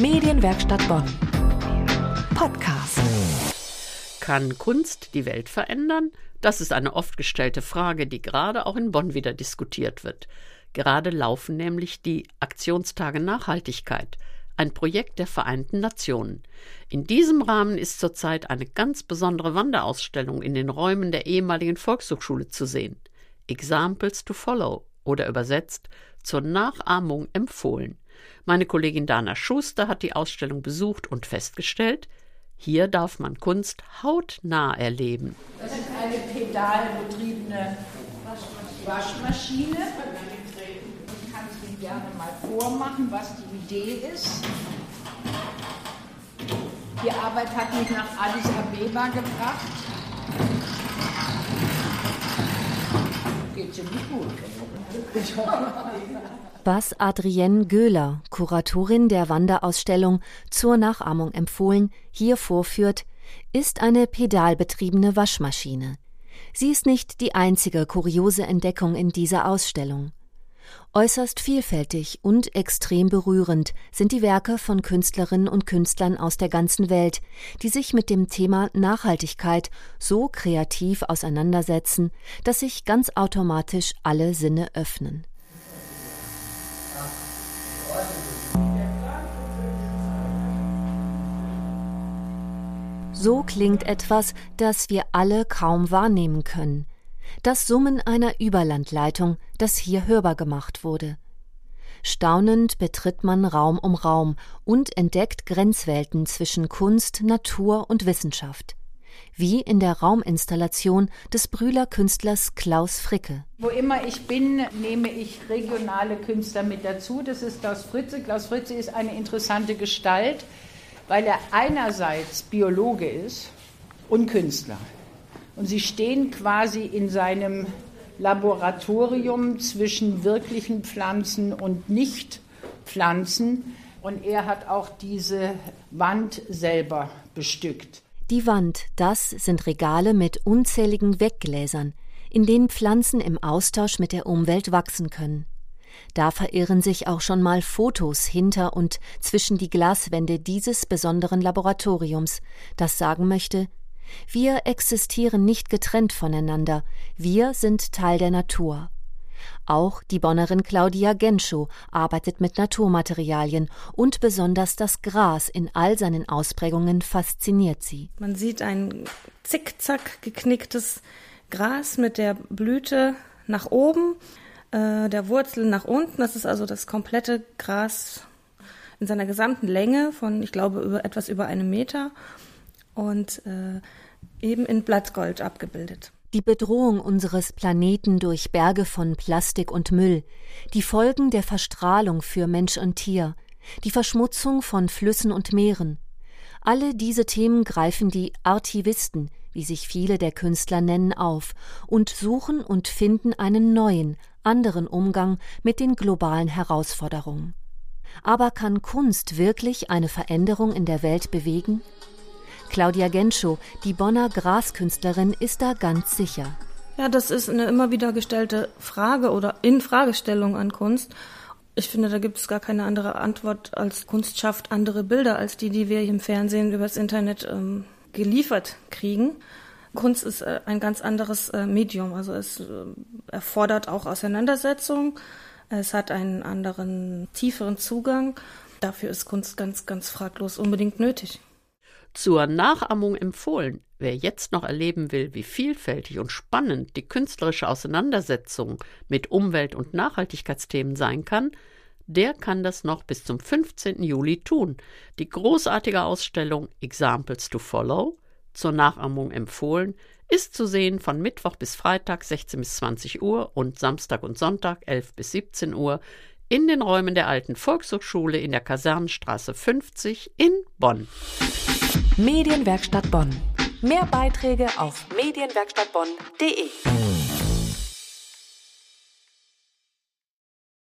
Medienwerkstatt Bonn. Podcast. Kann Kunst die Welt verändern? Das ist eine oft gestellte Frage, die gerade auch in Bonn wieder diskutiert wird. Gerade laufen nämlich die Aktionstage Nachhaltigkeit, ein Projekt der Vereinten Nationen. In diesem Rahmen ist zurzeit eine ganz besondere Wanderausstellung in den Räumen der ehemaligen Volkshochschule zu sehen. Examples to Follow oder übersetzt zur Nachahmung empfohlen. Meine Kollegin Dana Schuster hat die Ausstellung besucht und festgestellt, hier darf man Kunst hautnah erleben. Das ist eine pedalbetriebene Waschmaschine. Ich kann es Ihnen gerne mal vormachen, was die Idee ist. Die Arbeit hat mich nach Addis Abeba gebracht. Geht ziemlich gut. Was Adrienne Göhler, Kuratorin der Wanderausstellung zur Nachahmung empfohlen, hier vorführt, ist eine pedalbetriebene Waschmaschine. Sie ist nicht die einzige kuriose Entdeckung in dieser Ausstellung. Äußerst vielfältig und extrem berührend sind die Werke von Künstlerinnen und Künstlern aus der ganzen Welt, die sich mit dem Thema Nachhaltigkeit so kreativ auseinandersetzen, dass sich ganz automatisch alle Sinne öffnen. So klingt etwas, das wir alle kaum wahrnehmen können. Das Summen einer Überlandleitung, das hier hörbar gemacht wurde. Staunend betritt man Raum um Raum und entdeckt Grenzwelten zwischen Kunst, Natur und Wissenschaft. Wie in der Rauminstallation des Brühler Künstlers Klaus Fricke. Wo immer ich bin, nehme ich regionale Künstler mit dazu. Das ist Klaus Fritze. Klaus Fritze ist eine interessante Gestalt weil er einerseits Biologe ist und Künstler. Und sie stehen quasi in seinem Laboratorium zwischen wirklichen Pflanzen und Nicht-Pflanzen. Und er hat auch diese Wand selber bestückt. Die Wand, das sind Regale mit unzähligen Weggläsern, in denen Pflanzen im Austausch mit der Umwelt wachsen können. Da verirren sich auch schon mal Fotos hinter und zwischen die Glaswände dieses besonderen Laboratoriums, das sagen möchte, wir existieren nicht getrennt voneinander, wir sind Teil der Natur. Auch die Bonnerin Claudia Genschow arbeitet mit Naturmaterialien und besonders das Gras in all seinen Ausprägungen fasziniert sie. Man sieht ein zickzack geknicktes Gras mit der Blüte nach oben äh, der Wurzel nach unten. Das ist also das komplette Gras in seiner gesamten Länge von, ich glaube, über etwas über einem Meter und äh, eben in Blattgold abgebildet. Die Bedrohung unseres Planeten durch Berge von Plastik und Müll, die Folgen der Verstrahlung für Mensch und Tier, die Verschmutzung von Flüssen und Meeren. Alle diese Themen greifen die Artivisten, wie sich viele der Künstler nennen, auf und suchen und finden einen neuen, anderen Umgang mit den globalen Herausforderungen. Aber kann Kunst wirklich eine Veränderung in der Welt bewegen? Claudia Genschow, die Bonner Graskünstlerin, ist da ganz sicher. Ja, das ist eine immer wieder gestellte Frage oder Infragestellung an Kunst. Ich finde, da gibt es gar keine andere Antwort als Kunst schafft andere Bilder als die, die wir im Fernsehen übers Internet ähm, geliefert kriegen. Kunst ist äh, ein ganz anderes äh, Medium. Also es äh, erfordert auch Auseinandersetzung. Es hat einen anderen, tieferen Zugang. Dafür ist Kunst ganz, ganz fraglos unbedingt nötig. Zur Nachahmung empfohlen. Wer jetzt noch erleben will, wie vielfältig und spannend die künstlerische Auseinandersetzung mit Umwelt- und Nachhaltigkeitsthemen sein kann, der kann das noch bis zum 15. Juli tun. Die großartige Ausstellung Examples to Follow zur Nachahmung empfohlen, ist zu sehen von Mittwoch bis Freitag 16 bis 20 Uhr und Samstag und Sonntag 11 bis 17 Uhr in den Räumen der alten Volkshochschule in der Kasernenstraße 50 in Bonn. Medienwerkstatt Bonn. Mehr Beiträge auf medienwerkstattbonn.de.